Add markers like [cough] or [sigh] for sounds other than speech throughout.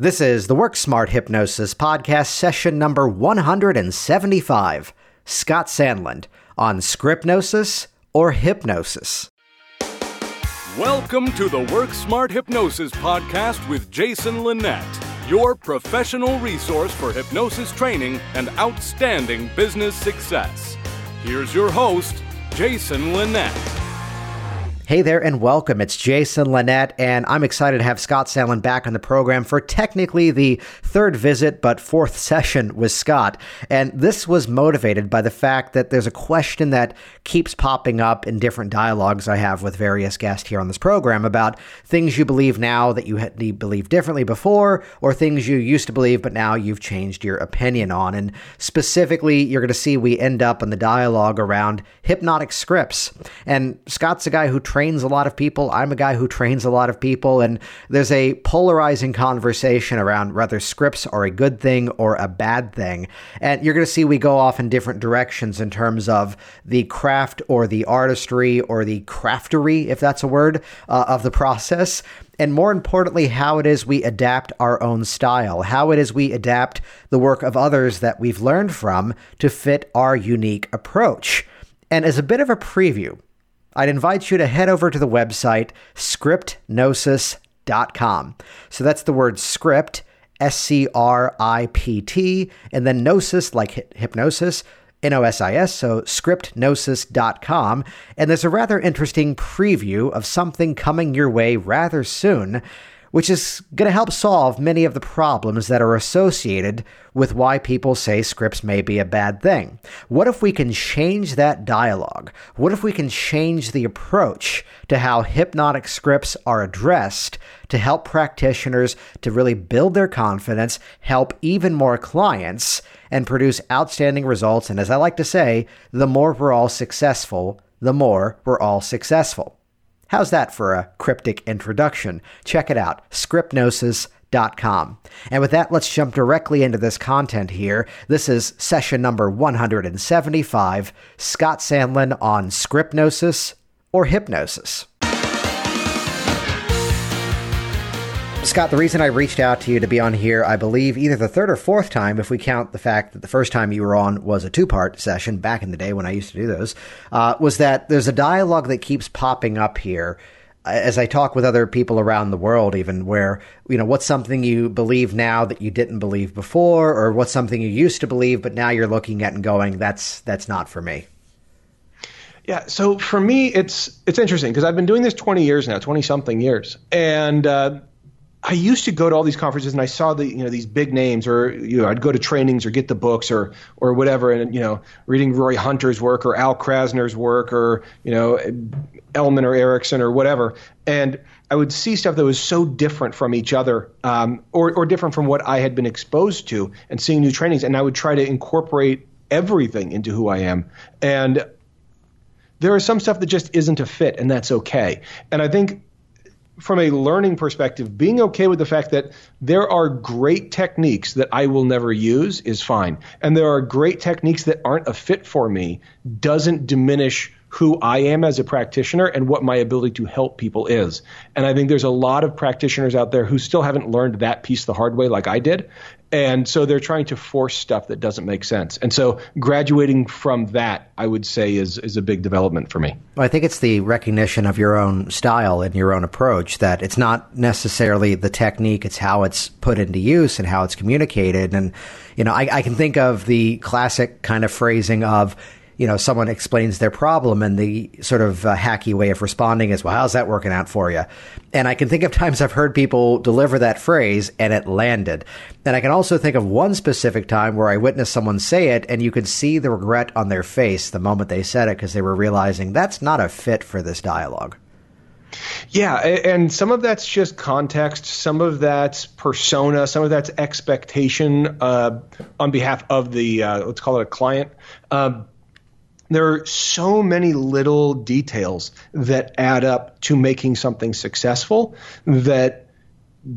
This is the Work Smart Hypnosis podcast session number 175. Scott Sandland on Scriptnosis or Hypnosis. Welcome to the Work Smart Hypnosis podcast with Jason Linett, your professional resource for hypnosis training and outstanding business success. Here's your host, Jason Linett. Hey there and welcome. It's Jason Linett, and I'm excited to have Scott Sandland back on the program for technically the third visit, but fourth [laughs] session with Scott. And this was motivated by the fact that there's a question that keeps popping up in different dialogues I have with various guests here on this program about things you believe now that you believed differently before, or things you used to believe but now you've changed your opinion on. And specifically, you're going to see we end up in the dialogue around hypnotic scripts. And Scott's a guy who trains a lot of people. I'm a guy who trains a lot of people. And there's a polarizing conversation around whether scripts are a good thing or a bad thing. And you're going to see we go off in different directions in terms of the craft or the artistry or the craftery, if that's a word, uh, of the process and more importantly, how it is we adapt our own style, how it is we adapt the work of others that we've learned from to fit our unique approach. And as a bit of a preview, I'd invite you to head over to the website scriptnosis.com. So that's the word script, S C R I P T, and then gnosis, like hypnosis, N O S I S, so scriptnosis.com. And there's a rather interesting preview of something coming your way rather soon which is going to help solve many of the problems that are associated with why people say scripts may be a bad thing. What if we can change that dialogue? What if we can change the approach to how hypnotic scripts are addressed to help practitioners to really build their confidence, help even more clients, and produce outstanding results? And as I like to say, the more we're all successful, the more we're all successful. How's that for a cryptic introduction? Check it out, scriptnosis.com. And with that, let's jump directly into this content here. This is session number 175 Scott Sandland on scriptnosis or hypnosis. Scott, the reason I reached out to you to be on here, I believe either the third or fourth time, if we count the fact that the first time you were on was a two part session back in the day when I used to do those, uh, was that there's a dialogue that keeps popping up here uh, as I talk with other people around the world, even where, you know, what's something you believe now that you didn't believe before, or what's something you used to believe, but now you're looking at and going, that's, that's not for me. Yeah, so for me, it's it's interesting because I've been doing this 20 years now, 20 something years, and uh, I used to go to all these conferences and I saw the you know these big names or you know I'd go to trainings or get the books or or whatever. And you know reading Roy Hunter's work or Al Krasner's work or you know Elman or Erickson or whatever. And I would see stuff that was so different from each other um, or or different from what I had been exposed to and seeing new trainings. And I would try to incorporate everything into who I am. And there is some stuff that just isn't a fit and that's okay. And I think from a learning perspective, being okay with the fact that there are great techniques that I will never use is fine. And there are great techniques that aren't a fit for me doesn't diminish who I am as a practitioner and what my ability to help people is. And I think there's a lot of practitioners out there who still haven't learned that piece the hard way like I did. And so they're trying to force stuff that doesn't make sense. And so graduating from that, I would say, is, is a big development for me. Well, I think it's the recognition of your own style and your own approach that it's not necessarily the technique, it's how it's put into use and how it's communicated. And, you know, I, I can think of the classic kind of phrasing of, you know, someone explains their problem and the sort of uh, hacky way of responding is, well, how's that working out for you? And I can think of times I've heard people deliver that phrase and it landed. And I can also think of one specific time where I witnessed someone say it and you could see the regret on their face the moment they said it because they were realizing that's not a fit for this dialogue. Yeah, and some of that's just context, some of that's persona, some of that's expectation uh, on behalf of the uh, let's call it a client. Um, there are so many little details that add up to making something successful that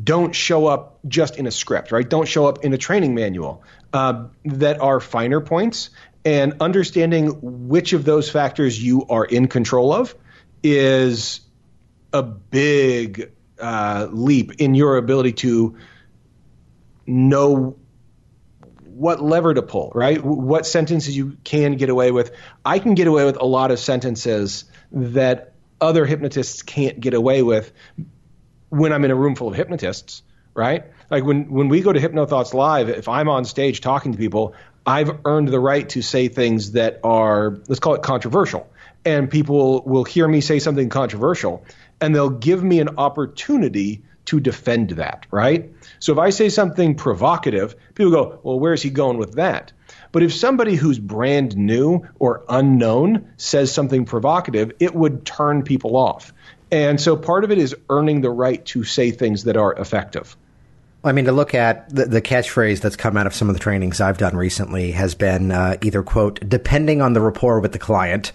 don't show up just in a script, right? Don't show up in a training manual uh, that are finer points. And understanding which of those factors you are in control of is a big uh, leap in your ability to know what lever to pull, right? What sentences you can get away with. I can get away with a lot of sentences that other hypnotists can't get away with when I'm in a room full of hypnotists, right? Like when when we go to HypnoThoughts Live, if I'm on stage talking to people, I've earned the right to say things that are let's call it controversial. And people will hear me say something controversial and they'll give me an opportunity to defend that, right? So if I say something provocative, people go, well, where's he going with that? But if somebody who's brand new or unknown says something provocative, it would turn people off. And so part of it is earning the right to say things that are effective. I mean, to look at the, the, catchphrase that's come out of some of the trainings I've done recently has been uh, either, quote, depending on the rapport with the client,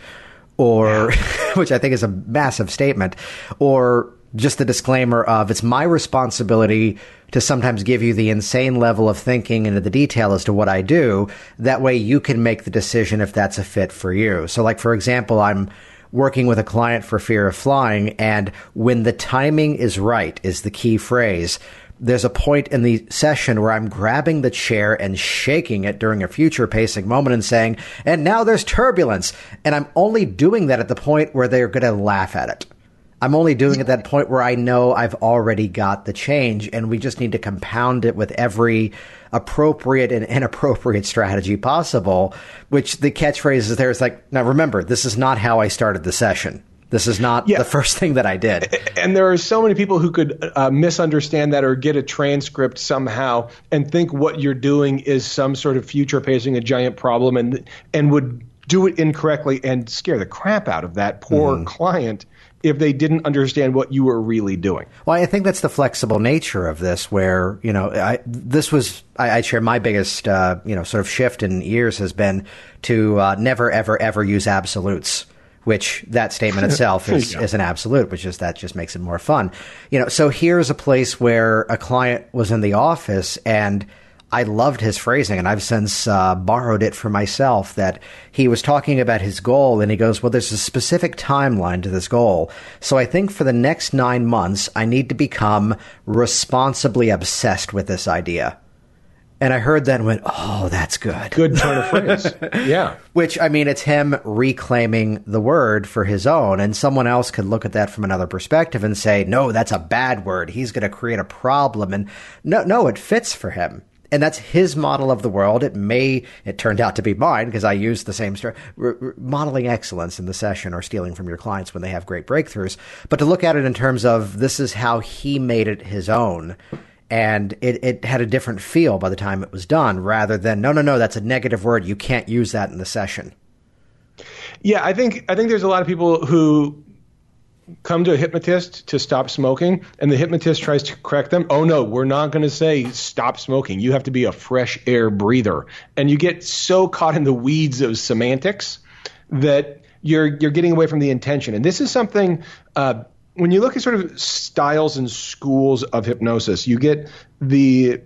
or, yeah. [laughs] which I think is a massive statement, or just the disclaimer of it's my responsibility to sometimes give you the insane level of thinking into the detail as to what I do. That way you can make the decision if that's a fit for you. So, like, for example, I'm working with a client for fear of flying, and when the timing is right is the key phrase. There's a point in the session where I'm grabbing the chair and shaking it during a future pacing moment and saying, and now there's turbulence. And I'm only doing that at the point where they're going to laugh at it. I'm only doing it at that point where I know I've already got the change, and we just need to compound it with every appropriate and inappropriate strategy possible. Which the catchphrase is there is like, now remember, this is not how I started the session. This is not yeah. the first thing that I did. And there are so many people who could uh, misunderstand that or get a transcript somehow and think what you're doing is some sort of future pacing a giant problem and and would do it incorrectly and scare the crap out of that poor mm. client if they didn't understand what you were really doing. Well, I think that's the flexible nature of this, where you know, I, this was I, I share my biggest uh, you know sort of shift in years has been to uh, never ever ever use absolutes. Which that statement [laughs] itself is, is an absolute, which is that just makes it more fun. You know, so here's a place where a client was in the office and I loved his phrasing, and I've since uh, borrowed it for myself. That he was talking about his goal, and he goes, Well, there's a specific timeline to this goal. So I think for the next nine months, I need to become responsibly obsessed with this idea. And I heard that and went, Oh, that's good. Good turn of phrase. [laughs] yeah. Which, I mean, it's him reclaiming the word for his own. And someone else could look at that from another perspective and say, No, that's a bad word. He's going to create a problem. And no, no, it fits for him and that's his model of the world. It may, it turned out to be mine because I used the same story, r- r- modeling excellence in the session or stealing from your clients when they have great breakthroughs. But to look at it in terms of this is how he made it his own. And it, it had a different feel by the time it was done rather than, no, no, no, that's a negative word. You can't use that in the session. Yeah, I think I think there's a lot of people who come to a hypnotist to stop smoking and the hypnotist tries to correct them oh no we're not going to say stop smoking. You have to be a fresh air breather. And you get so caught in the weeds of semantics that you're you're getting away from the intention. And this is something uh, when you look at sort of styles and schools of hypnosis you get the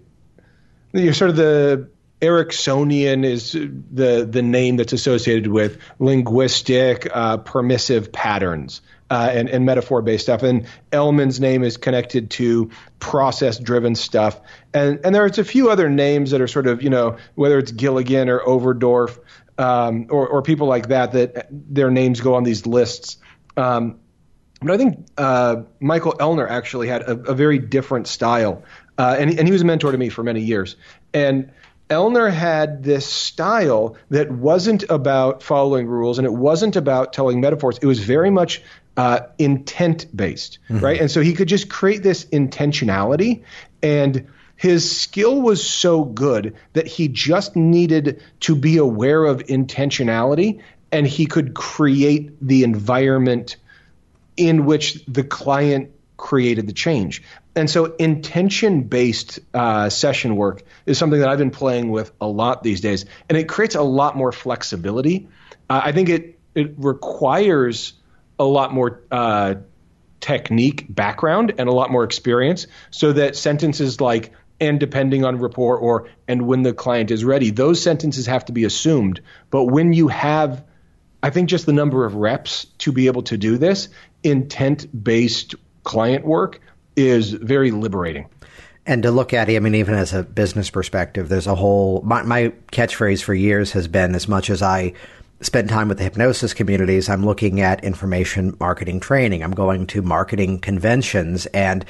you're sort of the Ericksonian is the the name that's associated with linguistic uh, permissive patterns uh, and, and metaphor based stuff. And Elman's name is connected to process driven stuff. And and there's a few other names that are sort of you know whether it's Gilligan or Overdurf um, or or people like that that their names go on these lists. Um, but I think uh, Michael Ellner actually had a, a very different style, uh, and and he was a mentor to me for many years. And Ellner had this style that wasn't about following rules and it wasn't about telling metaphors. It was very much uh, intent based, mm-hmm. right? And so he could just create this intentionality. And his skill was so good that he just needed to be aware of intentionality and he could create the environment in which the client created the change. And so intention based uh, session work is something that I've been playing with a lot these days. And it creates a lot more flexibility. Uh, I think it, it requires a lot more uh, technique background and a lot more experience so that sentences like and depending on rapport or and when the client is ready those sentences have to be assumed but when you have i think just the number of reps to be able to do this intent based client work is very liberating And to look at it, I mean, even as a business perspective, there's a whole. My, my catchphrase for years has been as much as I spend time with the hypnosis communities, I'm looking at information marketing training. I'm going to marketing conventions. And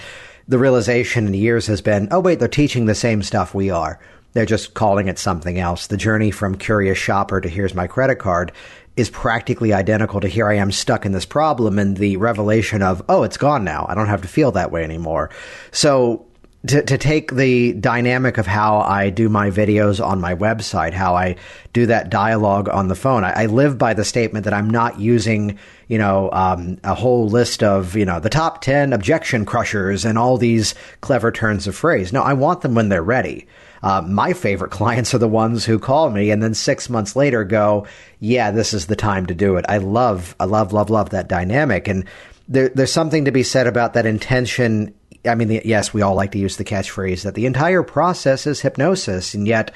the realization in years has been, oh, wait, they're teaching the same stuff we are. They're just calling it something else. The journey from curious shopper to here's my credit card is practically identical to here I am stuck in this problem and the revelation of, oh, it's gone now. I don't have to feel that way anymore. So to, to take the dynamic of how I do my videos on my website, how I do that dialogue on the phone, I, I live by the statement that I'm not using, you know, um, a whole list of, you know, the top 10 objection crushers and all these clever turns of phrase. No, I want them when they're ready. Uh, my favorite [laughs] clients are the ones who call me and then six months later go, yeah, this is the time to do it. I love, I love, love, love that dynamic. And there, there's something to be said about that intention. I mean, yes, we all like to use the catchphrase that the entire process is hypnosis, and yet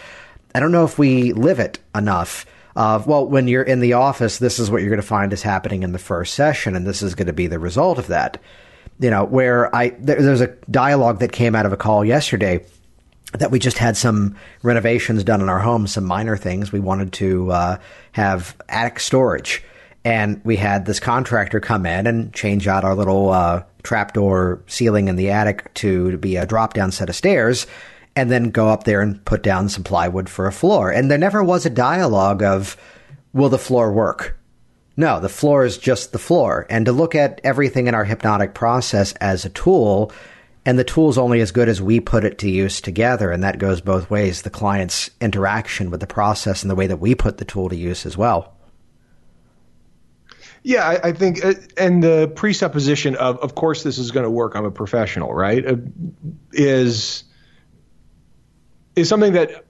I don't know if we live it enough. Uh, well, when you're in the office, this is what you're going to find is happening in the first session, and this is going to be the result of that. You know, where I there, there's a dialogue that came out of a call yesterday that we just had some renovations done in our home, some minor things. We wanted to uh, have attic storage. And we had this contractor come in and change out our little uh, trapdoor ceiling in the attic to, to be a drop down set of stairs, and then go up there and put down some plywood for a floor. And there never was a dialogue of, will the floor work? No, the floor is just the floor. And to look at everything in our hypnotic process as a tool and the tool's only as good as we put it to use together. And that goes both ways the client's interaction with the process and the way that we put the tool to use as well. Yeah, I, I think, uh, and the presupposition of, of course, this is going to work. I'm a professional, right? Uh, is is something that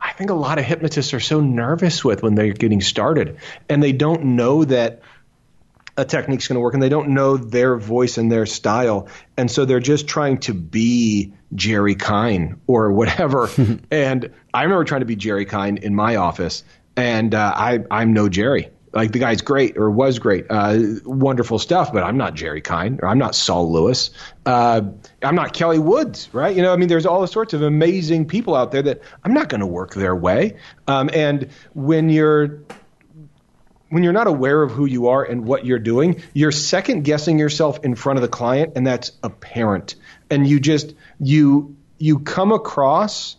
I think a lot of hypnotists are so nervous with when they're getting started, and they don't know that a technique's going to work and they don't know their voice and their style and so they're just trying to be jerry kein or whatever [laughs] and i remember trying to be jerry kein in my office and uh, I, i'm no jerry like the guy's great or was great uh, wonderful stuff but i'm not jerry kein or i'm not saul lewis. Uh, i'm not kelly woods right? You know i mean there's all sorts of amazing people out there that i'm not going to work their way. Um, and when you're when you're not aware of who you are and what you're doing, you're second guessing yourself in front of the client, and that's apparent. And you just you you come across,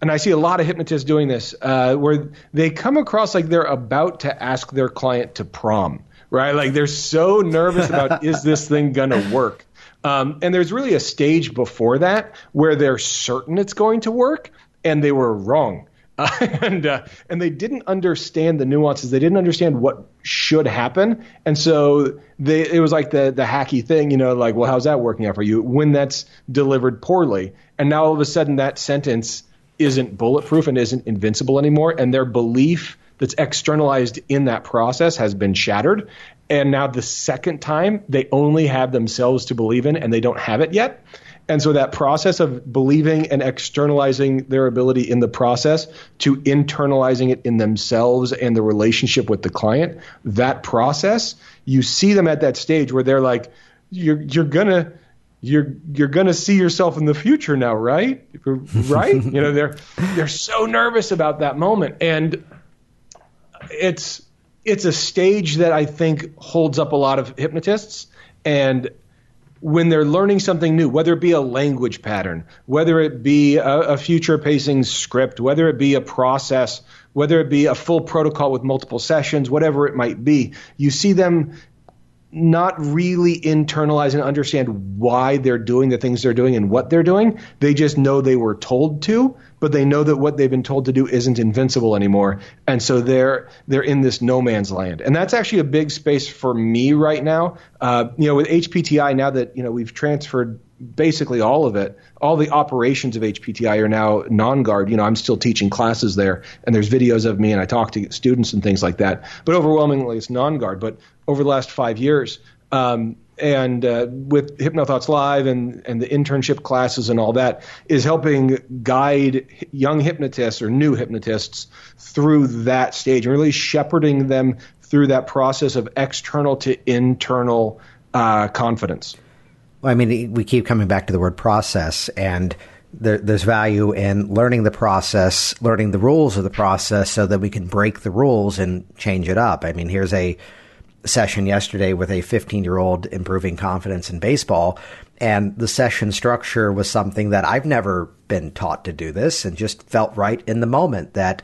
and I see a lot of hypnotists doing this, uh, where they come across like they're about to ask their client to prom, right? Like they're so nervous about [laughs] is this thing gonna work. Um, and there's really a stage before that where they're certain it's going to work, and they were wrong uh, [laughs] and uh, and they didn't understand the nuances. They didn't understand what should happen, and so they it was like the the hacky thing, you know, like, well, how's that working out for you when that's delivered poorly? And now all of a sudden that sentence isn't bulletproof and isn't invincible anymore, and their belief that's externalized in that process has been shattered. And now the second time they only have themselves to believe in, and they don't have it yet. And so that process of believing and externalizing their ability in the process to internalizing it in themselves and the relationship with the client, that process, you see them at that stage where they're like, you're you're gonna you're you're gonna see yourself in the future now, right? [laughs] Right? you know, they're they're so nervous about that moment. And it's it's a stage that I think holds up a lot of hypnotists and when they're learning something new, whether it be a language pattern, whether it be a, a, future pacing script, whether it be a process, whether it be a full protocol with multiple sessions, whatever it might be, you see them not really internalize and understand why they're doing the things they're doing and what they're doing. They just know they were told to, but they know that what they've been told to do isn't invincible anymore. And so they're they're in this no man's land. And that's actually a big space for me right now. Uh, you know, with HPTI now that you know we've transferred basically all of it. All the operations of HPTI are now Nongard. You know, I'm still teaching classes there, and there's videos of me, and I talk to students and things like that. But overwhelmingly, it's Nongard. But over the last five years, um, and uh, with HypnoThoughts Live and, and the internship classes and all that, is helping guide young hypnotists or new hypnotists through that stage and really shepherding them through that process of external to internal uh, confidence. Well, I mean, we keep coming back to the word process, and there, there's value in learning the process, learning the rules of the process, so that we can break the rules and change it up. I mean, here's a session yesterday with a 15 year old improving confidence in baseball. And the session structure was something that I've never been taught to do this and just felt right in the moment that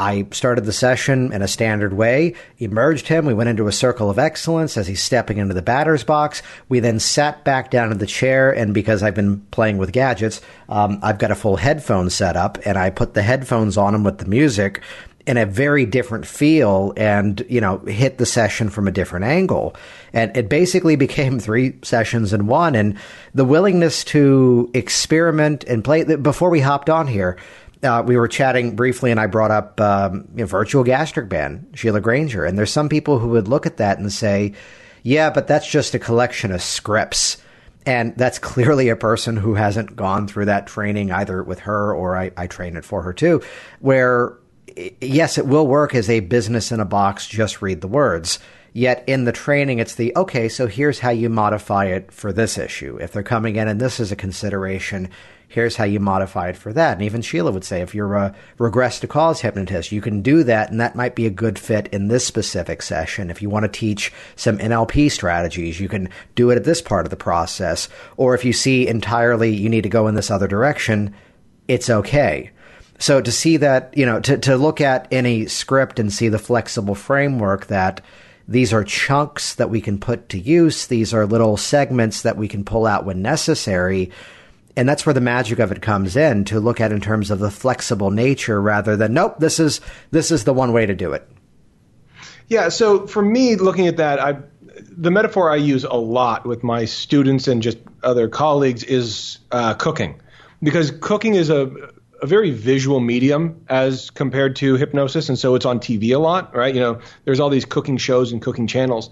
I started the session in a standard way, emerged him. We went into a circle of excellence as he's stepping into the batter's box. We then sat back down in the chair, and because I've been playing with gadgets, um, I've got a full headphone set up, and I put the headphones on him with the music in a very different feel and, you know, hit the session from a different angle. And it basically [laughs] became three sessions in one. And the willingness to experiment and play, before we hopped on here, uh, we were chatting briefly, and I brought up um, you know, virtual gastric band, Sheila Granger, and there's some people who would look at that and say, "Yeah, but that's just a collection of scripts." And that's clearly a person who hasn't gone through that training either with her or I, I train it for her too, where yes, it will work as a business in a box, just read the words. Yet in the training, it's the okay, so here's how you modify it for this issue. If they're coming in and this is a consideration, here's how you modify it for that. And even Sheila would say, if you're a regress to cause hypnotist, you can do that, and that might be a good fit in this specific session. If you want to teach some NLP strategies, you can do it at this part of the process. Or if you see entirely you need to go in this other direction, it's okay. So to see that, you know, to, to look at any script and see the flexible framework that these are chunks that we can put to use. These are little segments that we can pull out when necessary and that's where the magic of it comes in to look at in terms of the flexible nature rather than nope this is this is the one way to do it. Yeah so for me looking at that i the metaphor i use a lot with my students and just other colleagues is uh, cooking. Because cooking is a a very visual medium as compared to hypnosis and so it's on tv a lot right? You know there's all these cooking shows and cooking channels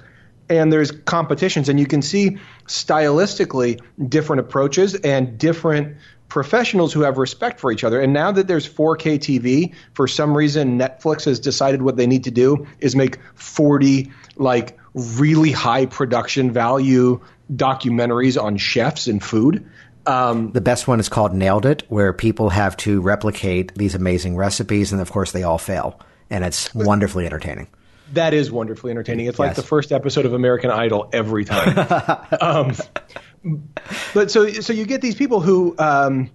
and there's competitions and you can see stylistically different approaches and different professionals who have respect for each other and now that there's 4k tv for some reason netflix has decided what they need to do is make 40 like really high production value documentaries on chefs and food um, the best one is called Nailed It, where people have to replicate these amazing recipes, and of course, they all fail. And it's wonderfully entertaining. That is wonderfully entertaining. It's like yes. the first episode of American Idol every time. [laughs] um, but so so you get these people who um,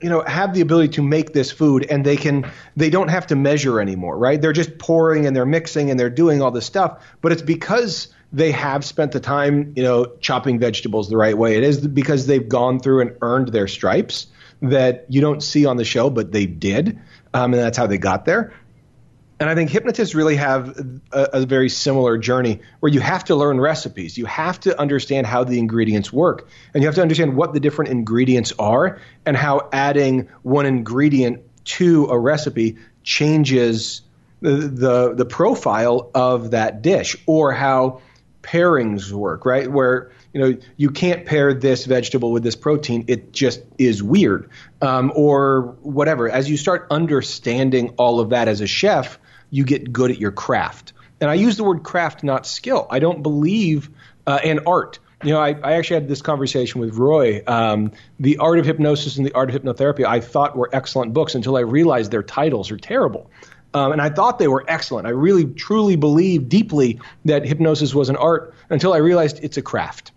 you know have the ability to make this food and they can they don't have to measure anymore, right? They're just pouring and they're mixing and they're doing all this stuff, but it's because they have spent the time, you know, chopping vegetables the right way. It is because they've gone through and earned their stripes that you don't see on the show, but they did, um, and that's how they got there. And I think hypnotists really have a, a, very similar journey where you have to learn recipes. You have to understand how the ingredients work. And you have to understand what the different ingredients are and how adding one ingredient to a recipe changes the, the, the profile of that dish or how pairings work, right? Where you know you can't pair this vegetable with this protein; it just is weird, um, or whatever. As you start understanding all of that as a chef, you get good at your craft. And I use the word craft, not skill. I don't believe uh, in art. You know, I, I, actually had this conversation with Roy. Um, the Art of Hypnosis and the Art of Hypnotherapy, I thought were excellent books until I realized their titles are terrible. Um, and I thought they were excellent. I really, truly believe deeply that hypnosis was an art until I realized it's a craft.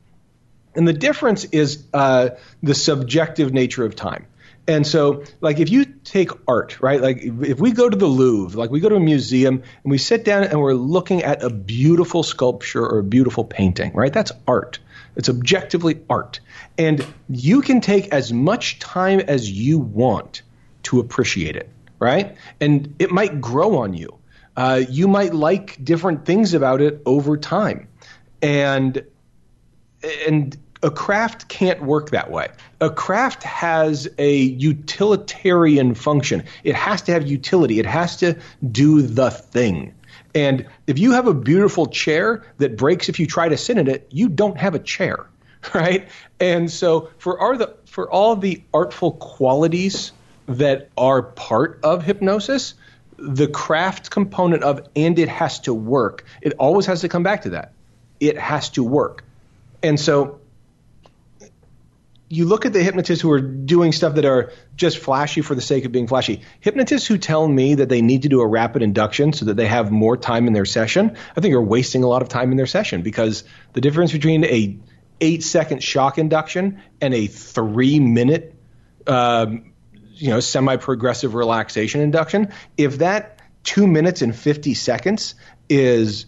And the difference is uh, the subjective nature of time. And so, like, if you take art, right? Like, if we go to the Louvre, like, we go to a museum and we sit down and we're looking at a beautiful sculpture or a beautiful painting, right? That's art. It's objectively art. And you can take as much time as you want to appreciate it, right? And it might grow on you. Uh, you might like different things about it over time. And and a craft can't work that way. A craft has a utilitarian function. It has to have utility. It has to do the thing. And if you have a beautiful chair that breaks if you try to sit in it, you don't have a chair, [laughs] right? And so for all the for all the artful qualities that are part of hypnosis, the craft component of and it has to work. It always has to come back to that. It has to work. And so you look at the hypnotists who are doing stuff that are just flashy for the sake of being flashy. Hypnotists who tell me that they need to do a rapid induction so that they have more time in their session, I think are wasting a lot of time in their session because the difference between a eight second shock induction and a three minute, um, you know, semi progressive relaxation induction, if that two minutes and 50 seconds is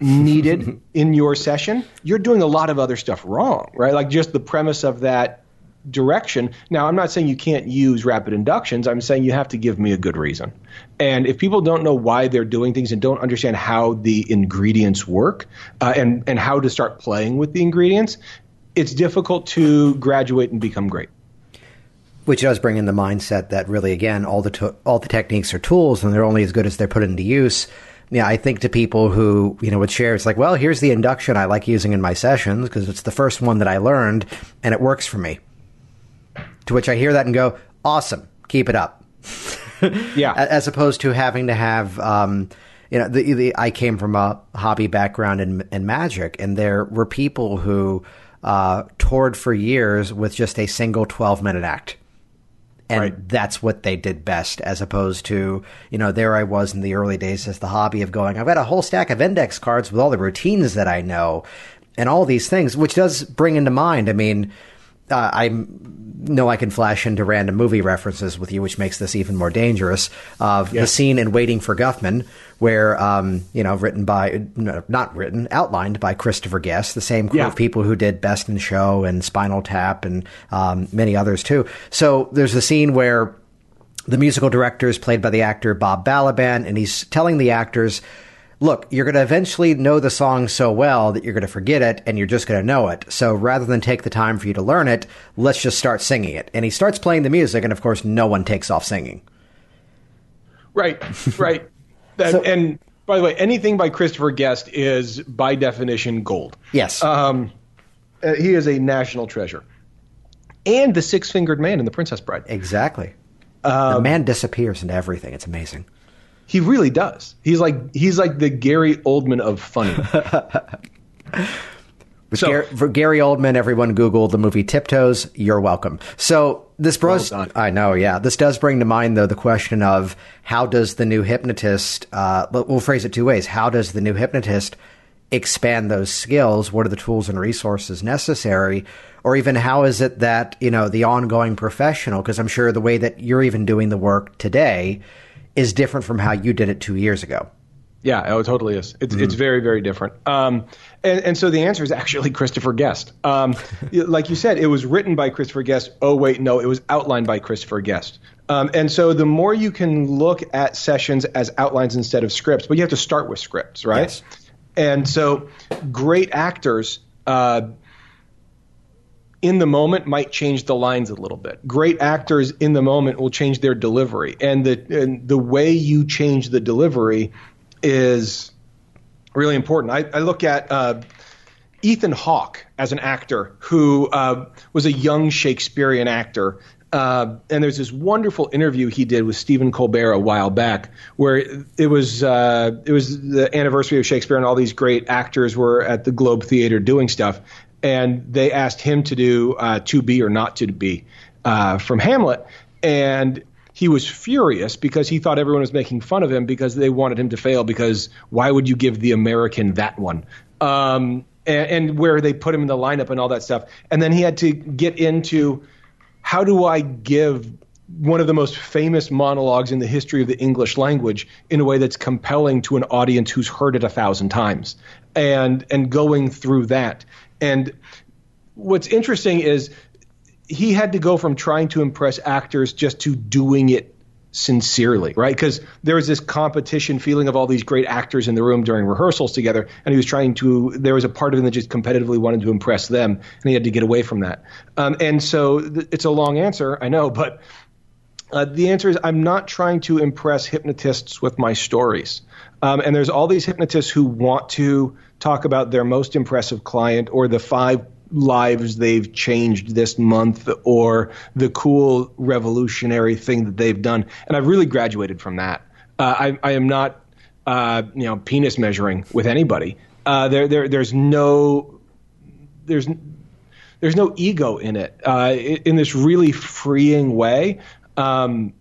needed [laughs] in your session, you're doing a lot of other stuff wrong, right? Like just the premise of that direction. Now, I'm not saying you can't use rapid inductions. I'm saying you have to give me a good reason. And if people don't know why they're doing things and don't understand how the ingredients work uh, and and how to start playing with the ingredients, it's difficult to graduate and become great. Which does bring in the mindset that really, again, all the to- all the techniques are tools, and they're only as good as they're put into use yeah, I think to people who, you know, would share, it's like, well, here's the induction I like using in my sessions because it's the first one that I learned and it works for me. To which I hear that and go, awesome, keep it up. [laughs] yeah. As opposed to having to have, um, you know, the, the, I came from a hobby background in, in magic, and there were people who uh, toured for years with just a single 12 minute act and right. that's what they did best as opposed to you know there i was in the early days as the hobby of going i've got a whole stack of index cards with all the routines that i know and all these things which does bring into mind i mean uh, I know I can flash into random movie references with you, which makes this even more dangerous. Of yes. the scene in Waiting for Guffman, where um, you know, written by no, not written, outlined by Christopher Guest, the same crew yeah. of people who did Best in Show and Spinal Tap and um, many others too. So there's a scene where the musical director is played by the actor Bob Balaban, and he's telling the actors look, you're going to eventually know the song so well that you're going to forget it and you're just going to know it. So rather than take the time for you to learn it, let's just start singing it. And he starts playing the music, and of course, no one takes off singing. Right, right. [laughs] and, so, and by the way, anything by Christopher Guest is by definition gold. Yes. Um, uh, he is a national treasure. And the six fingered man in The Princess Bride. Exactly. Um, the man disappears into everything. It's amazing. He really does. He's like he's like the Gary Oldman of funny. [laughs] so, Gary, for Gary Oldman, everyone Google the movie Tiptoes. You're welcome. So this bros, well I know, yeah. This does bring to mind though the question of how does the new hypnotist? Uh, we'll phrase it two ways. How does the new hypnotist expand those skills? What are the tools and resources necessary? Or even how is it that you know the ongoing professional? Because I'm sure the way that you're even doing the work today is different from how you did it two years ago. Yeah, oh, it totally is. It's mm-hmm. it's very very different. Um, and and so the answer is actually [laughs] Christopher Guest. Um, like you said, it was written by Christopher Guest. Oh wait, no, it was outlined by Christopher Guest. Um, and so the more you can look at sessions as outlines instead of scripts, but you have to start with scripts, right? Yes. And so great actors. Uh, in the moment might change the lines a little bit. Great actors in the moment will change their delivery, and the and the way you change the delivery is really important. I, I look at uh, Ethan Hawke as an actor who uh, was a young Shakespearean actor. Uh, and there's this wonderful interview he did with Stephen Colbert a while back, where it was uh, it was the anniversary of Shakespeare, and all these great actors were at the Globe Theater doing stuff and they asked him to do uh, to be or not to be uh, from Hamlet, and he was furious because he thought everyone was making fun of him because they wanted him to fail. Because why would you give the American that one? Um, and, and where they put him in the lineup and all that stuff, and then he had to get into how do I give one of the most famous monologues in the history of the English language in a way that's compelling to an audience who's heard it a thousand times and and going through that and what's interesting is he had to go from trying to impress actors just to doing it sincerely, right? Because there was this competition feeling of all these great actors in the room during rehearsals together, and he was trying to. There was a part of him that just competitively wanted to impress them, and he had to get away from that. Um, and so th- it's a long answer, I know, but uh, the answer is I'm not trying to impress hypnotists with my stories. Um, and there's all these hypnotists who want to talk about their most impressive client or the five lives they've changed this month or the cool revolutionary thing that they've done. And I've really graduated from that. Uh, I, I, am not, uh, you know, penis measuring with anybody. Uh, there, there, there's no, there's there's no ego in it uh, in this really freeing way. Um,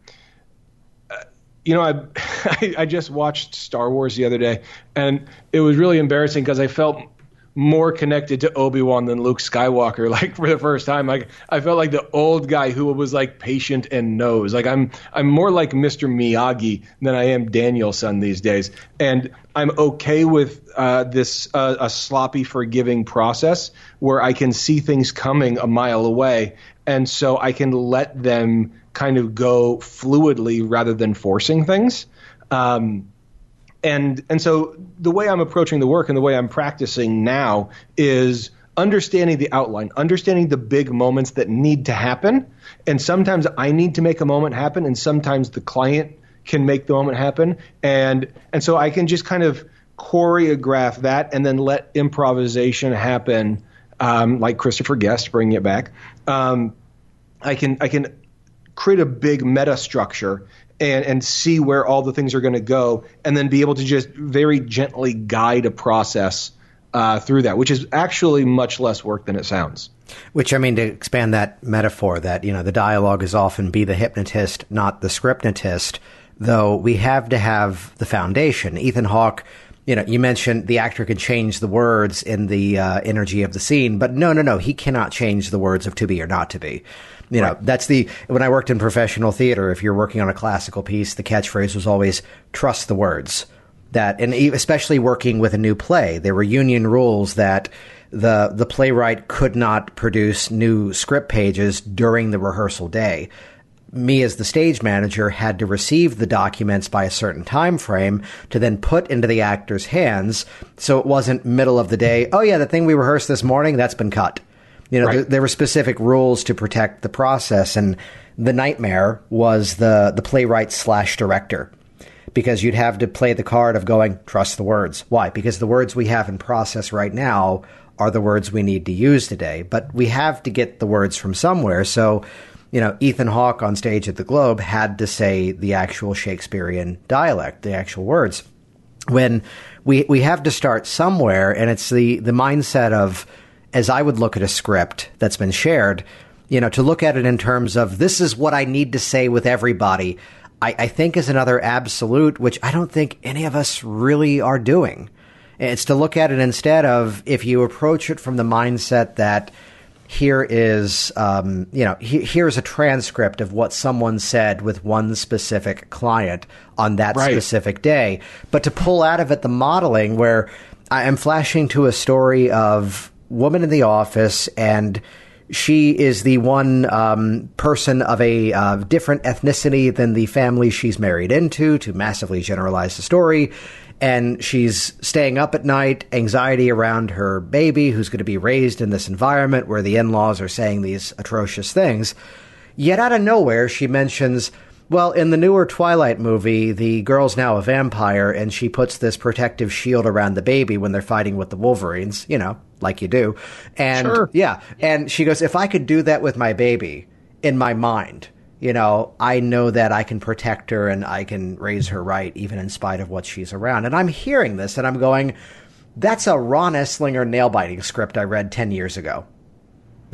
you know, I, [laughs] I just watched Star Wars the other day, and it was really embarrassing because I felt more connected to Obi Wan than Luke Skywalker. [laughs] Like for the first time, like I felt like the old guy who was like patient and knows. Like I'm I'm more like Mr. Miyagi than I am Daniel-san these days, and I'm okay with uh, this uh, a sloppy, forgiving process where I can see things coming a mile away, and so I can let them kind of go fluidly rather than forcing things. Um, and and so the way I'm approaching the work and the way I'm practicing now is understanding the outline, understanding the big moments that need to happen. And sometimes I need to make a moment happen, and sometimes the client can make the moment happen. And and so I can just kind of choreograph that and then let improvisation happen, um, like Christopher Guest, bringing it back. Um, I can I can create a big meta structure and, and see where all the things are going to go, and then be able to just very gently guide a process uh, through that, which is actually much less work than it sounds. Which I mean to expand that metaphor that you know the dialogue is often be the hypnotist, not the scriptnotist. Though we have to have the foundation. Ethan Hawke you know, you mentioned the actor can change the words in the uh, energy of the scene, but no, no, no, he cannot change the words of to be or not to be. You know, right. that's the, when I worked in professional theater, if you're working on a classical piece, the catchphrase was always trust the words. That, and especially working with a new play, there were union rules that the, the playwright could not produce new script pages during the rehearsal day me as the stage manager had to receive the documents by a certain time frame to then put into the actor's hands so it wasn't middle of the day oh yeah the thing we rehearsed this morning that's been cut you know, right. th- there were specific rules to protect the process, and the nightmare was the the playwright slash director because you'd have to play the card of going trust the words. Why? Because the words we have in process right now are the words we need to use today, but we have to get the words from somewhere. So, you know, Ethan Hawke on stage at the Globe had to say the actual Shakespearean dialect, the actual words. When we we have to start somewhere, and it's the the mindset of as I would look at a script that's been shared, you know, to look at it in terms of this is what I need to say with everybody, I, I think is another absolute, which I don't think any of us really are doing. It's to look at it instead of if you approach it from the mindset that here is, um, you know, he, here's a transcript of what someone said with one specific client on that right. specific day, but to pull out of it the modeling where I am flashing to a story of woman in the office, and she is the one um, person of a uh, different ethnicity than the family she's married into, to massively generalize the story. And she's staying up at night, anxiety around her baby, who's going to be raised in this environment where the in laws are saying these atrocious things. Yet out of nowhere, she mentions, well, in the newer Twilight movie, the girl's now a vampire, and she puts this protective shield around the baby when they're fighting with the Wolverines, you know, like you do. And sure. yeah, and she goes, if I could do that with my baby in my mind, you know, I know that I can protect her and I can raise her right, even in spite of what she's around. And I'm hearing this and I'm going, that's a Ron Eslinger nail biting script I read 10 years ago. [laughs]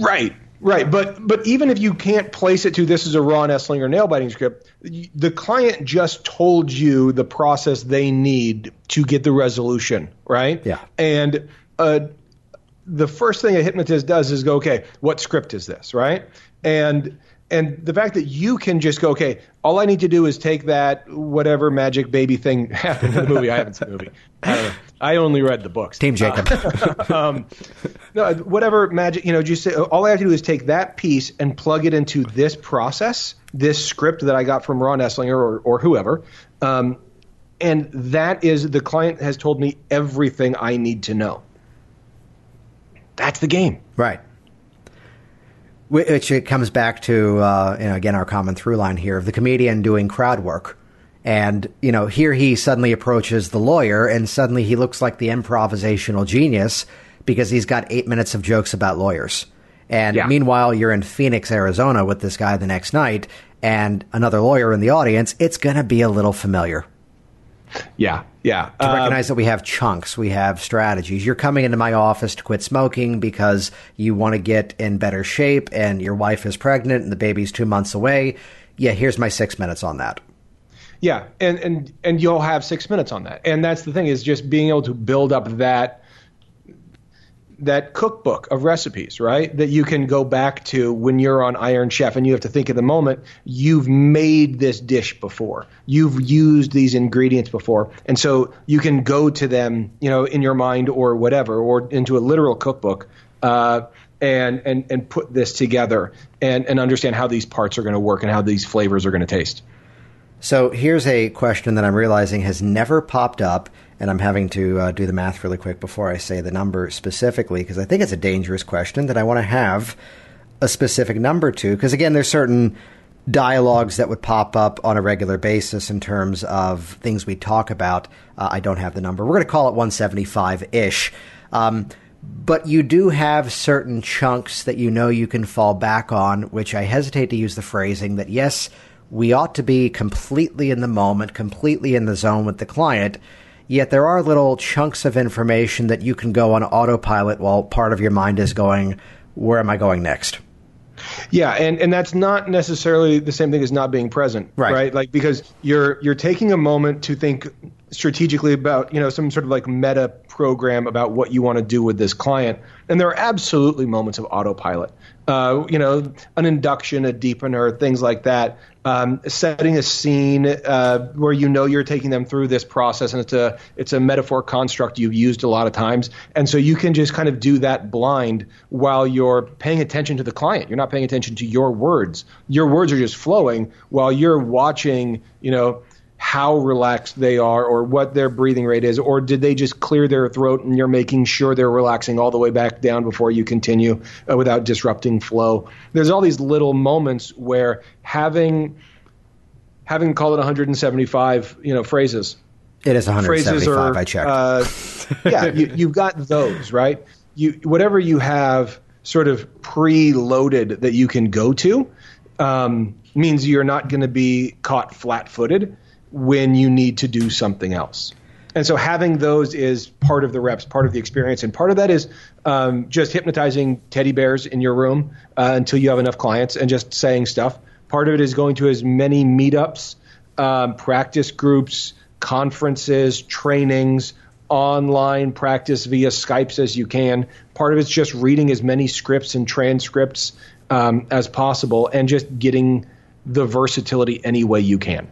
right. Right, but but even if you can't place it to this is a raw Ron Eslinger nail biting script, the client just told you the process they need to get the resolution, right? Yeah. And uh, the first thing a hypnotist does is go, okay, what script is this, right? And and the fact that you can just go, okay, all I need to do is take that whatever magic baby thing [laughs] happened in the movie. I haven't seen the movie. I, only read the books. Team Jacob. Uh, [laughs] um, no, whatever magic, you know, just say, all I have to do is take that piece and plug it into this process, this script that I got from Ron Eslinger or, or whoever. Um, and that is the client has told me everything I need to know. That's the game. Right which it comes back to uh, you know, again our common through line here of the comedian doing crowd work. And, you know, here he suddenly approaches the lawyer and suddenly he looks like the improvisational genius because he's got eight minutes of jokes about lawyers. And yeah. meanwhile, you're in Phoenix, Arizona with this guy the next night and another lawyer in the audience. It's going to be a little familiar. Yeah, yeah. To um, recognize that we have chunks, we have strategies. You're coming into my office to quit smoking because you want to get in better shape, and your wife is pregnant and the baby's two months away. Yeah, here's my six minutes on that. Yeah, and and and you'll have six minutes on that, and that's the thing is just being able to build up that that cookbook of recipes, right? That you can go back to when you're on Iron Chef and you have to think at the moment, you've made this dish before. You've used these ingredients before. And so you can go to them, you know, in your mind or whatever, or into a literal cookbook. Uh, and, and, and put this together and, and understand how these parts are going to work and how these flavors are going to taste. So here's a question that I'm realizing has never popped up, and I'm having to uh, do the math really quick before I say the number specifically because I think it's a dangerous question that I want to have a specific number to. Because again, there's certain dialogues that would pop up on a regular basis in terms of things we talk about. Uh, I don't have the number. We're going to call it 175 ish. Um, but you do have certain chunks that you know you can fall back on, which I hesitate to use the phrasing that, yes, we ought to be completely in the moment, completely in the zone with the client. Yet there are little chunks of information that you can go on autopilot while part of your mind is going, where am I going next? Yeah, and, and that's not necessarily the same thing as not being present, right? right? Like because you're you're taking a moment to think strategically about you know some sort of like meta program about what you want to do with this client, and there are absolutely moments of autopilot. Uh, you know, an induction, a deepener, things like that. Um, setting a scene uh, where you know you're taking them through this process, and it's a it's a metaphor construct you've used a lot of times, and so you can just kind of do that blind while you're paying attention to the client. You're not paying attention to your words. Your words are just flowing while you're watching. You know how relaxed they are or what their breathing rate is, or did they just clear their throat and you're making sure they're relaxing all the way back down before you continue uh, without disrupting flow? There's all these little moments where having having called it 175, you know, phrases. It is 175. Are, I checked. Uh, yeah, you, you've got those right. You whatever you have sort of pre-loaded that you can go to um, means you're not going to be caught flat-footed when you need to do something else. And so having those is part of the reps, part of the experience, and part of that is um, just hypnotizing teddy bears in your room uh, until you have enough clients and just saying stuff. Part of it is going to as many meetups, um, practice groups, conferences, trainings, online practice via Skypes as you can. Part of it's just reading as many scripts and transcripts um, as possible and just getting the versatility any way you can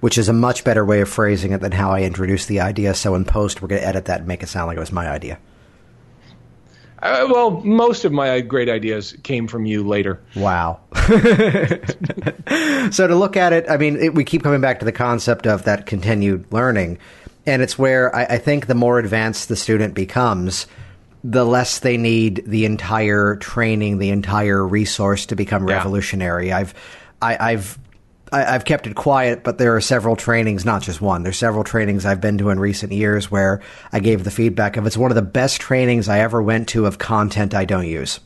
which is a much better way of phrasing it than how I introduced the idea. So in post, we're going to edit that and make it sound like it was my idea. Uh, well, most of my great ideas came from you later. Wow. [laughs] so to look at it, I mean, it, we keep coming back to the concept of that continued learning. And it's where I, I think the more advanced the student becomes, the less they need the entire training, the entire resource to become yeah. revolutionary. I've I, have I, have kept it quiet, but there are several trainings, not just one. There's several trainings I've been to in recent years where I gave the feedback of it's one of the best trainings I ever went to of content I don't use.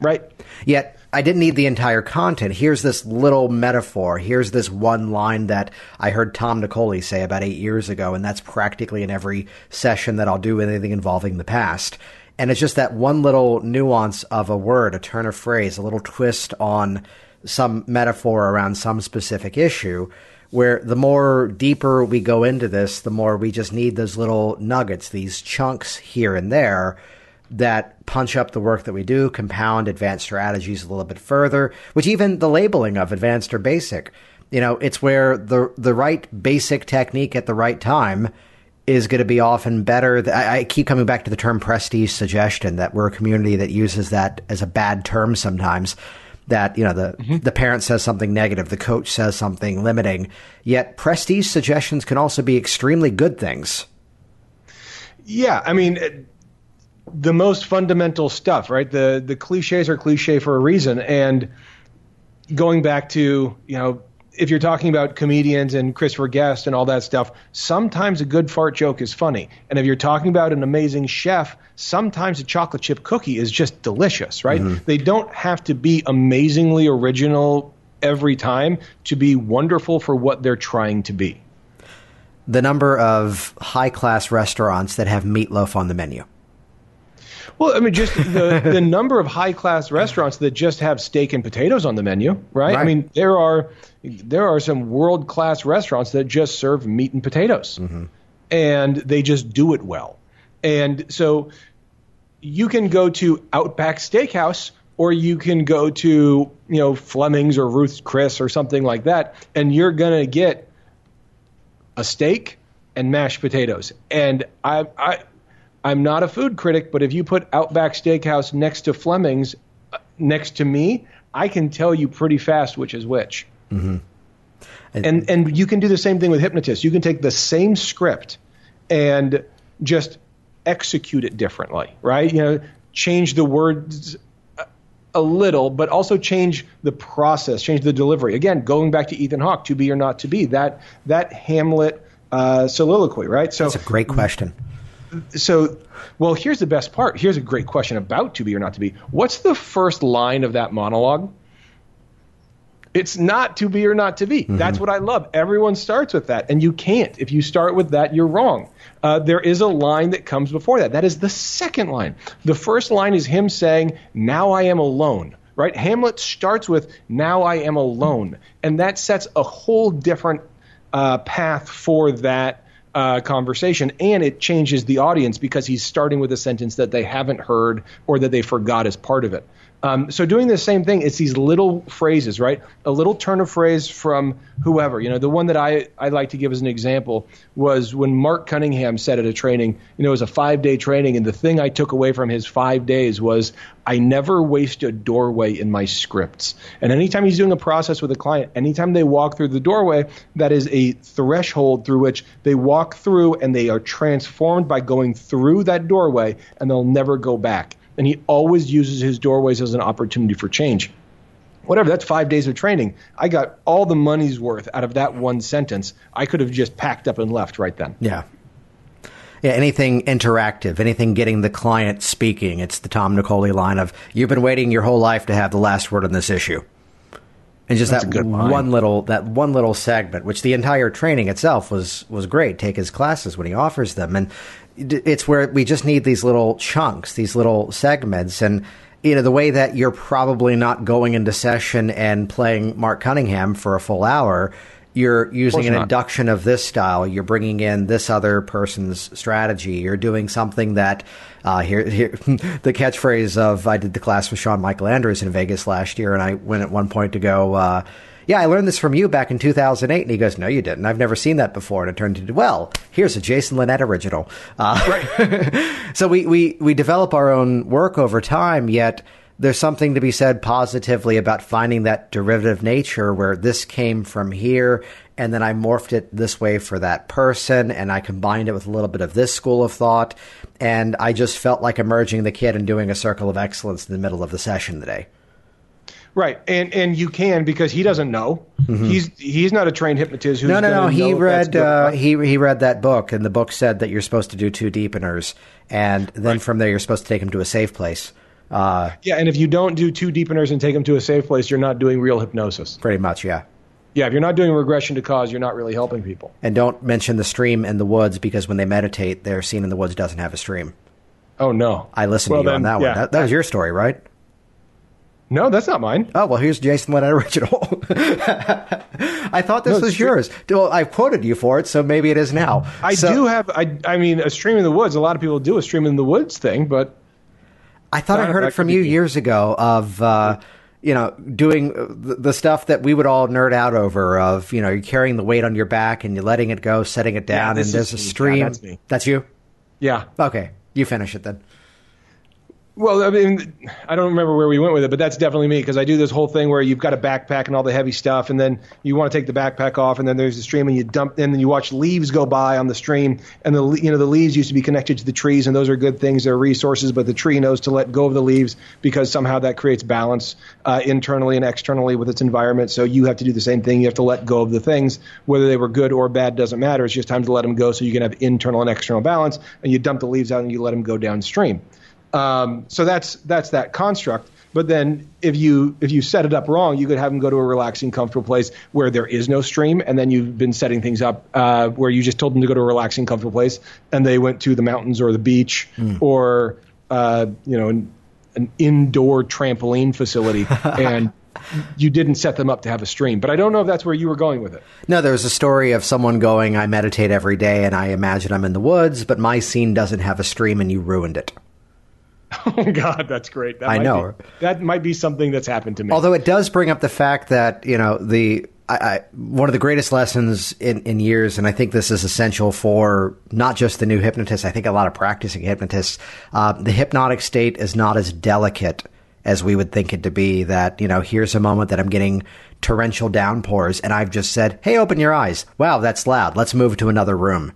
Right. Yet I didn't need the entire content. Here's this little metaphor. Here's this one line that I heard Tom Nicoli say about eight years ago, and that's practically in every session that I'll do anything involving the past. And it's just that one little nuance of a word, a turn of phrase, a little twist on some metaphor around some specific issue where the more deeper we go into this, the more we just need those little nuggets, these chunks here and there that punch up the work that we do, compound advanced strategies a little bit further, which even the labeling of advanced or basic, you know, it's where the the right basic technique at the right time is going to be often better. I, I keep coming back to the term prestige suggestion that we're a community that uses that as a bad term sometimes that you know the mm-hmm. the parent says something negative, the coach says something limiting. Yet prestige suggestions can also be extremely good things. Yeah, I mean the most fundamental stuff, right? The the cliches are cliche for a reason and going back to, you know, if you're talking about comedians and Christopher Guest and all that stuff, sometimes a good fart joke is funny. And if you're talking about an amazing chef, sometimes a chocolate chip cookie is just delicious, right? Mm-hmm. They don't have to be amazingly original every time to be wonderful for what they're trying to be. the number of high class restaurants that have meatloaf on the menu. Well, I mean, just the, the [laughs] number of high class restaurants that just have steak and potatoes on the menu, right? right. I mean, there are there are some world class restaurants that just serve meat and potatoes, mm-hmm. and they just do it well. And so you can go to Outback Steakhouse or you can go to you know Fleming's or Ruth's Chris or something like that, and you're gonna get a steak and mashed potatoes. And I, I I'm not a food critic, but if you put Outback Steakhouse next to Fleming's, uh, next to me, I can tell you pretty fast which is which. Mm-hmm. And and you can do the same thing with hypnotists. You can take the same script and just execute it differently, right? You know, change the words a little, but also change the process, change the delivery. Again, going back to Ethan Hawke, to be or not to be, that that Hamlet uh, soliloquy, right? So that's a great question so well here's the best part. Here's a great question about to be or not to be. What's the first line of that monologue? It's not to be or not to be. Mm-hmm. that's what i love. Everyone starts with that and you can't. If you start with that you're wrong. Uh, there is a line that comes before that. That is the second line. The first line is him saying now i am alone right? Hamlet starts with now i am alone and that sets a whole different uh, path for that uh, conversation, and it changes the audience because he's starting with a sentence that they haven't heard or that they forgot as part of it. Um, so doing the same thing, it's these little phrases, right? A little turn of phrase from whoever. You know, the one that I, I like to give as an example was when Mark Cunningham said at a training, you know, it was a five day training, and the thing I took away from his five days was I never waste a doorway in my scripts. And anytime he's doing a process with a client, anytime they walk through the doorway, that is a threshold through which they walk through and they are transformed by going through that doorway and they'll never go back and he always uses his doorways as an opportunity for change. Whatever, that's five days of training. I got all the money's worth out of that one sentence. I could have just packed up and left right then. Yeah. Yeah, anything interactive, anything getting the client speaking. It's the Tom Nicoli line of "You've been waiting your whole life to have the last word on this issue," and just That's that one little that one little segment, which the entire training itself was was great. Take his classes when he offers them, and it's where we just need these little chunks, these little segments, and you know the way that you're probably not going into session and playing Mark Cunningham for a full hour. You're using an not. induction of this style. You're bringing in this other person's strategy. You're doing something that uh, here, here [laughs] the catchphrase of I did the class with Sean Michael Andrews in Vegas last year, and I went at one point to go. Uh, yeah, I learned this from you back in 2008. And he goes, no, you didn't. I've never seen that before. And it turned into, well, here's a Jason Linett original. Uh, right. [laughs] so we, we, we develop our own work over time, yet there's something to be said positively about finding that derivative nature where this came from here and then I morphed it this way for that person and I combined it with a little bit of this school of thought. And I just felt like emerging the kid and doing a circle of excellence in the middle of the session today. Right, and and you can because he doesn't know. Mm-hmm. He's he's not a trained hypnotist. Who's no, no, no. He read uh, he he read that book, and the book said that you're supposed to do two deepeners, and then right. from there you're supposed to take him to a safe place. Uh, yeah, and if you don't do two deepeners and take him to a safe place, you're not doing real hypnosis. Pretty much, yeah. Yeah, if you're not doing regression to cause, you're not really helping people. And don't mention the stream in the woods because when they meditate, their scene in the woods doesn't have a stream. Oh no! I listened well, to you then, on that yeah. one. That, that was your story, right? No, that's not mine. Oh well, here's Jason Linett [laughs] original. I thought this no, was yours. Well, I quoted you for it, so maybe it is now. I so, do have. I, I mean, a stream in the woods. A lot of people do a stream in the woods thing, but I thought I heard it from you years ago of. Uh, you know, doing the stuff that we would all nerd out over of, you know, you're carrying the weight on your back and you're letting it go, setting it down, yeah, and there's a stream. Yeah, that's, that's you? Yeah. Okay. You finish it then. Well, I mean, I don't remember where we went with it, but that's definitely me because I do this whole thing where you've got a backpack and all the heavy stuff, and then you want to take the backpack off, and then there's a stream, and you dump, and then you watch leaves go by on the stream, and the you know the leaves used to be connected to the trees, and those are good things, they're resources, but the tree knows to let go of the leaves because somehow that creates balance uh, internally and externally with its environment. So you have to do the same thing. You have to let go of the things, whether they were good or bad doesn't matter. It's just time to let them go, so you can have internal and external balance, and you dump the leaves out and you let them go downstream. Um, so that's that's that construct. But then if you if you set it up wrong, you could have them go to a relaxing, comfortable place where there is no stream, and then you've been setting things up uh, where you just told them to go to a relaxing, comfortable place, and they went to the mountains or the beach mm. or uh, you know an, an indoor trampoline facility [laughs] and you didn't set them up to have a stream. But I don't know if that's where you were going with it. No, there was a story of someone going, I meditate every day and I imagine I'm in the woods, but my scene doesn't have a stream and you ruined it. [laughs] Oh God, that's great. That I know be, that might be something that's happened to me. Although it does bring up the fact that you know the I, I, one of the greatest lessons in, in years, and I think this is essential for not just the new hypnotist. I think a lot of practicing hypnotists. Uh, the hypnotic state is not as delicate as we would think it to be that, you know, here's a moment that I'm getting torrential downpours and I've just said, Hey, open your eyes. Wow, that's loud. Let's move to another room.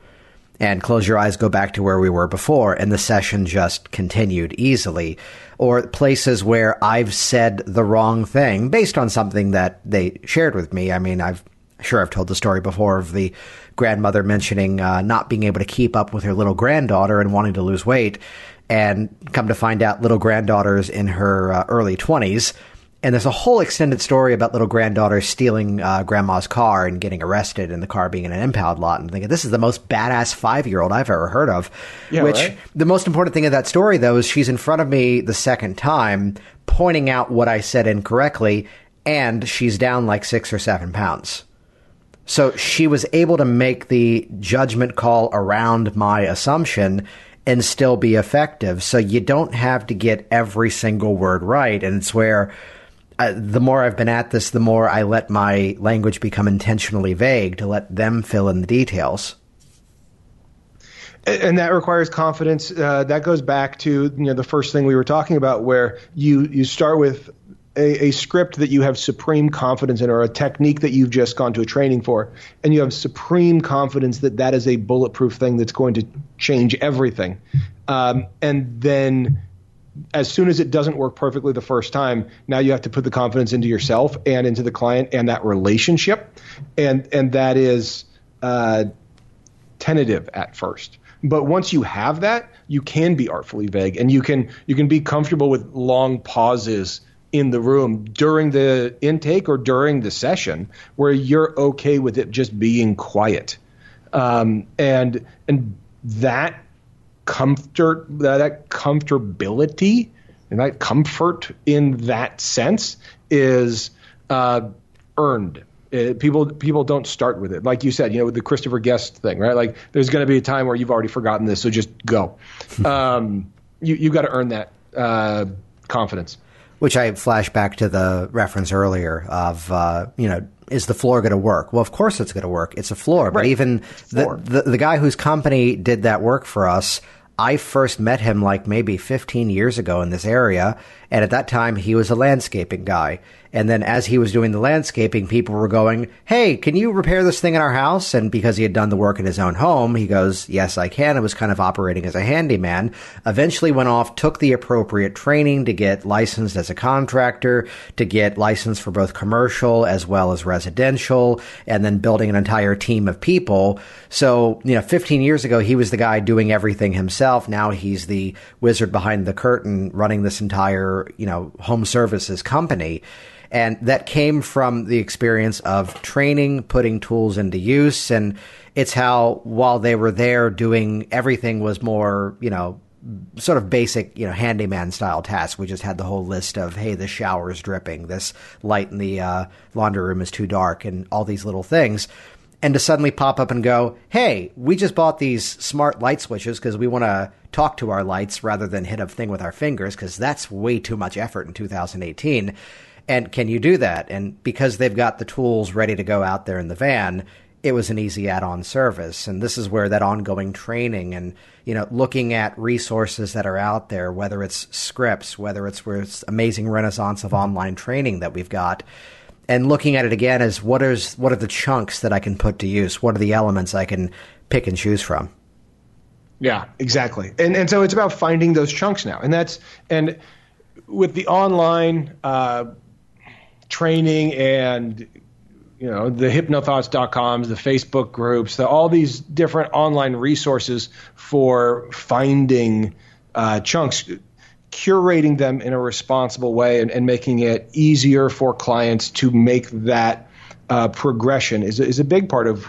And close your eyes, go back to where we were before, and the session just continued easily. Or places where I've said the wrong thing based on something that they shared with me. I mean, I've sure I've told the story before of the grandmother mentioning uh, not being able to keep up with her little granddaughter and wanting to lose weight and come to find out little granddaughters in her uh, early 20s and there's a whole extended story about little granddaughter stealing uh, grandma's car and getting arrested and the car being in an impound lot and thinking this is the most badass five year old I've ever heard of. Yeah, Which right? the most important thing of that story though is she's in front of me the second time, pointing out what I said incorrectly, and she's down like six or seven pounds. So she was able to make the judgment call around my assumption and still be effective. So you don't have to get every single word right. And it's where the more I've been at this, the more I let my language become intentionally vague to let them fill in the details. And that requires confidence. Uh, that goes back to you know the first thing we were talking about, where you you start with a, a, script that you have supreme confidence in or a technique that you've just gone to a training for and you have supreme confidence that that is a bulletproof thing that's going to change everything um, and then as soon as it doesn't work perfectly the first time now you have to put the confidence into yourself and into the client and that relationship. And and that is uh, tentative at first. But once you have that you can be artfully vague and you can you can be comfortable with long pauses in the room during the intake or during the session where you're okay with it just being quiet. Um, and and that comfort that comfortability and that comfort in that sense is uh, earned uh, people people don't start with it like you said you know with the christopher guest thing right like there's going to be a time where you've already forgotten this so just go [laughs] um, you, you've got to earn that uh, confidence which I flash back to the reference earlier of, uh, you know, is the floor going to work? Well, of course it's going to work. It's a floor. But even floor. The, the, the guy whose company did that work for us, I first met him like maybe 15 years ago in this area. And at that time, he was a landscaping guy. And then as he was doing the landscaping, people were going, Hey, can you repair this thing in our house? And because he had done the work in his own home, he goes, Yes, I can. It was kind of operating as a handyman. Eventually went off, took the appropriate training to get licensed as a contractor, to get licensed for both commercial as well as residential, and then building an entire team of people. So, you know, 15 years ago, he was the guy doing everything himself. Now he's the wizard behind the curtain running this entire, you know, home services company. And that came from the experience of training, putting tools into use. And it's how, while they were there doing everything was more, you know, sort of basic, you know, handyman style tasks. We just had the whole list of, hey, the shower is dripping, this light in the uh, laundry room is too dark, and all these little things. And to suddenly pop up and go, hey, we just bought these smart light switches because we want to talk to our lights rather than hit a thing with our fingers because that's way too much effort in 2018. And can you do that? And because they've got the tools ready to go out there in the van, it was an easy add-on service. And this is where that ongoing training and, you know, looking at resources that are out there, whether it's scripts, whether it's where it's amazing renaissance of online training that we've got, and looking at it again as what is what are the chunks that I can put to use? What are the elements I can pick and choose from? Yeah, exactly. And and so it's about finding those chunks now. And that's and with the online uh, training and you know the hypnothoughts.coms the facebook groups the, all these different online resources for finding uh, chunks curating them in a responsible way and, and making it easier for clients to make that uh, progression is, is a big part of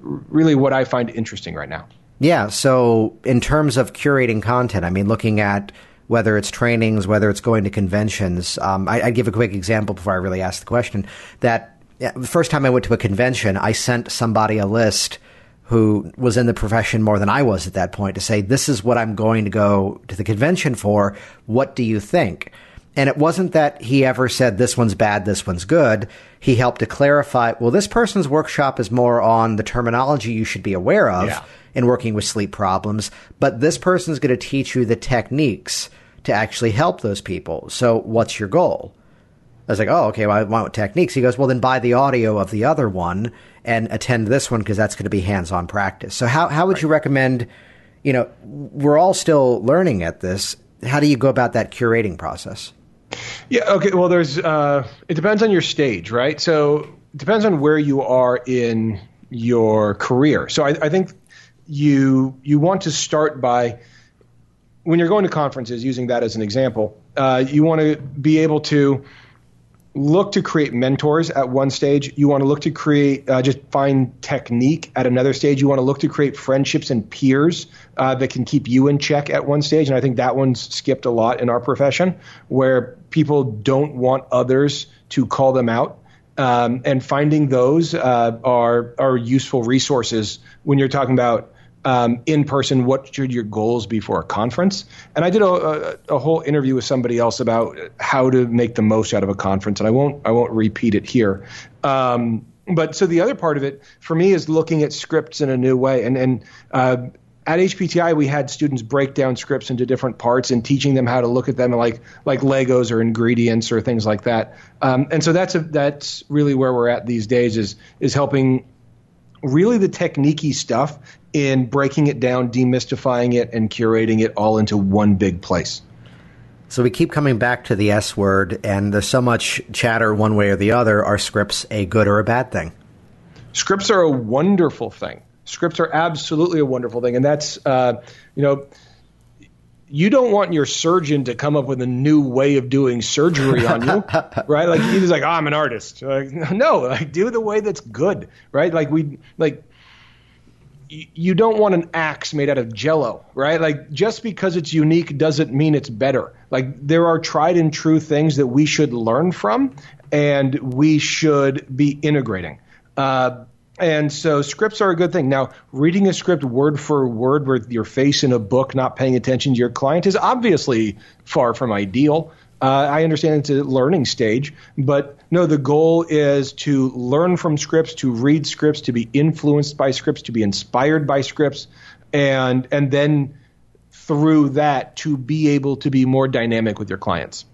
really what I find interesting right now. Yeah. So, in terms of curating content, I mean, looking at whether it's trainings, whether it's going to conventions, um, I, would give a quick example before I really ask the question. That the first time I went to a convention, I sent somebody a list who was in the profession more than I was at that point to say, This is what I'm going to go to the convention for. What do you think? And it wasn't that he ever said, This one's bad, this one's good. He helped to clarify, Well, this person's workshop is more on the terminology you should be aware of. Yeah in working with sleep problems, but this person is going to teach you the techniques to actually help those people. So, what's your goal? I was like, oh, okay, well, I want techniques. He goes, well, then buy the audio of the other one and attend this one because that's going to be hands on practice. So, how, how would right. you recommend? You know, we're all still learning at this. How do you go about that curating process? Yeah, okay. Well, there's, uh, it depends on your stage, right? So, it depends on where you are in your career. So, I, I think you you want to start by when you're going to conferences, using that as an example, uh, you want to be able to look to create mentors at one stage. You want to look to create uh, just find technique at another stage. You want to look to create friendships and peers uh, that can keep you in check at one stage. And I think that one's skipped a lot in our profession, where people don't want others to call them out. Um, and finding those uh, are are useful resources when you're talking about um, in person, what should your goals be for a conference? And I did a, a, a, whole interview with somebody else about how to make the most out of a conference, and I won't I won't repeat it here. Um, but so the other part of it for me is looking at scripts in a new way, and and uh, at HPTI, we had students break down scripts into different parts and teaching them how to look at them like like Legos or ingredients or things like that. Um, and so that's a, that's really where we're at these days is is helping really the techniquey stuff in breaking it down, demystifying it, and curating it all into one big place. So we keep coming back to the S word, and there's so much chatter one way or the other. Are scripts a good or a bad thing? Scripts are a wonderful thing. Scripts are absolutely a wonderful thing, and that's uh, you know you don't want your surgeon to come up with a new way of doing surgery on you, [laughs] right? Like he's like, oh, I'm an artist. Like, [laughs] no, like do the way that's good, right? Like we like you don't want an axe made out of jello, right? Like just because it's unique doesn't mean it's better. Like there are tried and true things that we should learn from and we should be integrating. Uh, and so scripts are a good thing. Now, reading a script word for word with your face in a book, not paying attention to your client, is obviously far from ideal. Uh, I understand it's a learning stage, but no, the goal is to learn from scripts, to read scripts, to be influenced by scripts, to be inspired by scripts, and and then through that to be able to be more dynamic with your clients.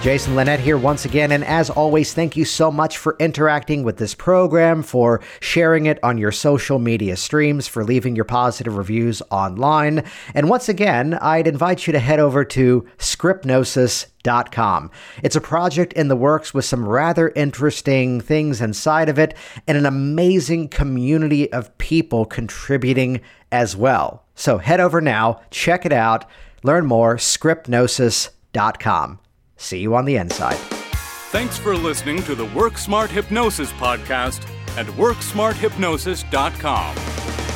Jason Linett here once again, and as always, thank you so much for interacting with this program, for sharing it on your social media streams, for leaving your positive reviews online. And once again, I'd invite you to head over to scriptnosis.com. It's a project in the works with some rather interesting things inside of it, and an amazing community of people contributing as well. So head over now, check it out, learn more, scriptnosis.com. See you on the inside. Thanks for listening to the Work Smart Hypnosis podcast at WorkSmartHypnosis.com.